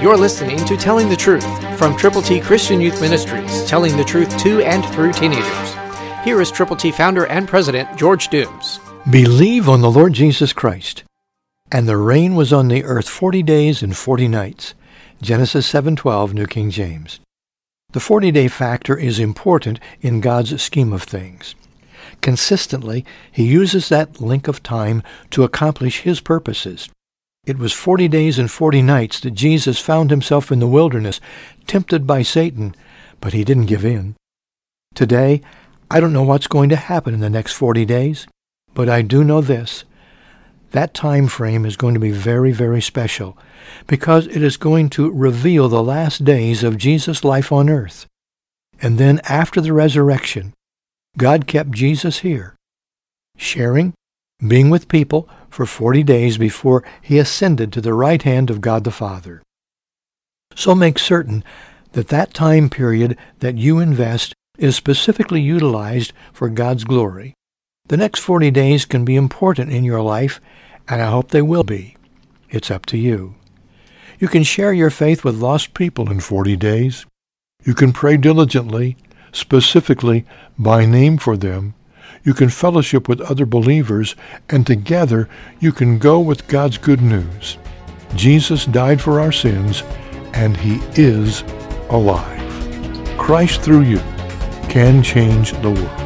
You're listening to Telling the Truth from Triple T Christian Youth Ministries, telling the truth to and through teenagers. Here is Triple T founder and president George Dooms. Believe on the Lord Jesus Christ. And the rain was on the earth forty days and forty nights. Genesis 7:12, New King James. The 40-day factor is important in God's scheme of things. Consistently, he uses that link of time to accomplish his purposes. It was 40 days and 40 nights that Jesus found himself in the wilderness, tempted by Satan, but he didn't give in. Today, I don't know what's going to happen in the next 40 days, but I do know this. That time frame is going to be very, very special because it is going to reveal the last days of Jesus' life on earth. And then after the resurrection, God kept Jesus here, sharing, being with people for 40 days before he ascended to the right hand of God the Father. So make certain that that time period that you invest is specifically utilized for God's glory. The next 40 days can be important in your life, and I hope they will be. It's up to you. You can share your faith with lost people in 40 days. You can pray diligently, specifically by name for them. You can fellowship with other believers, and together you can go with God's good news. Jesus died for our sins, and he is alive. Christ through you can change the world.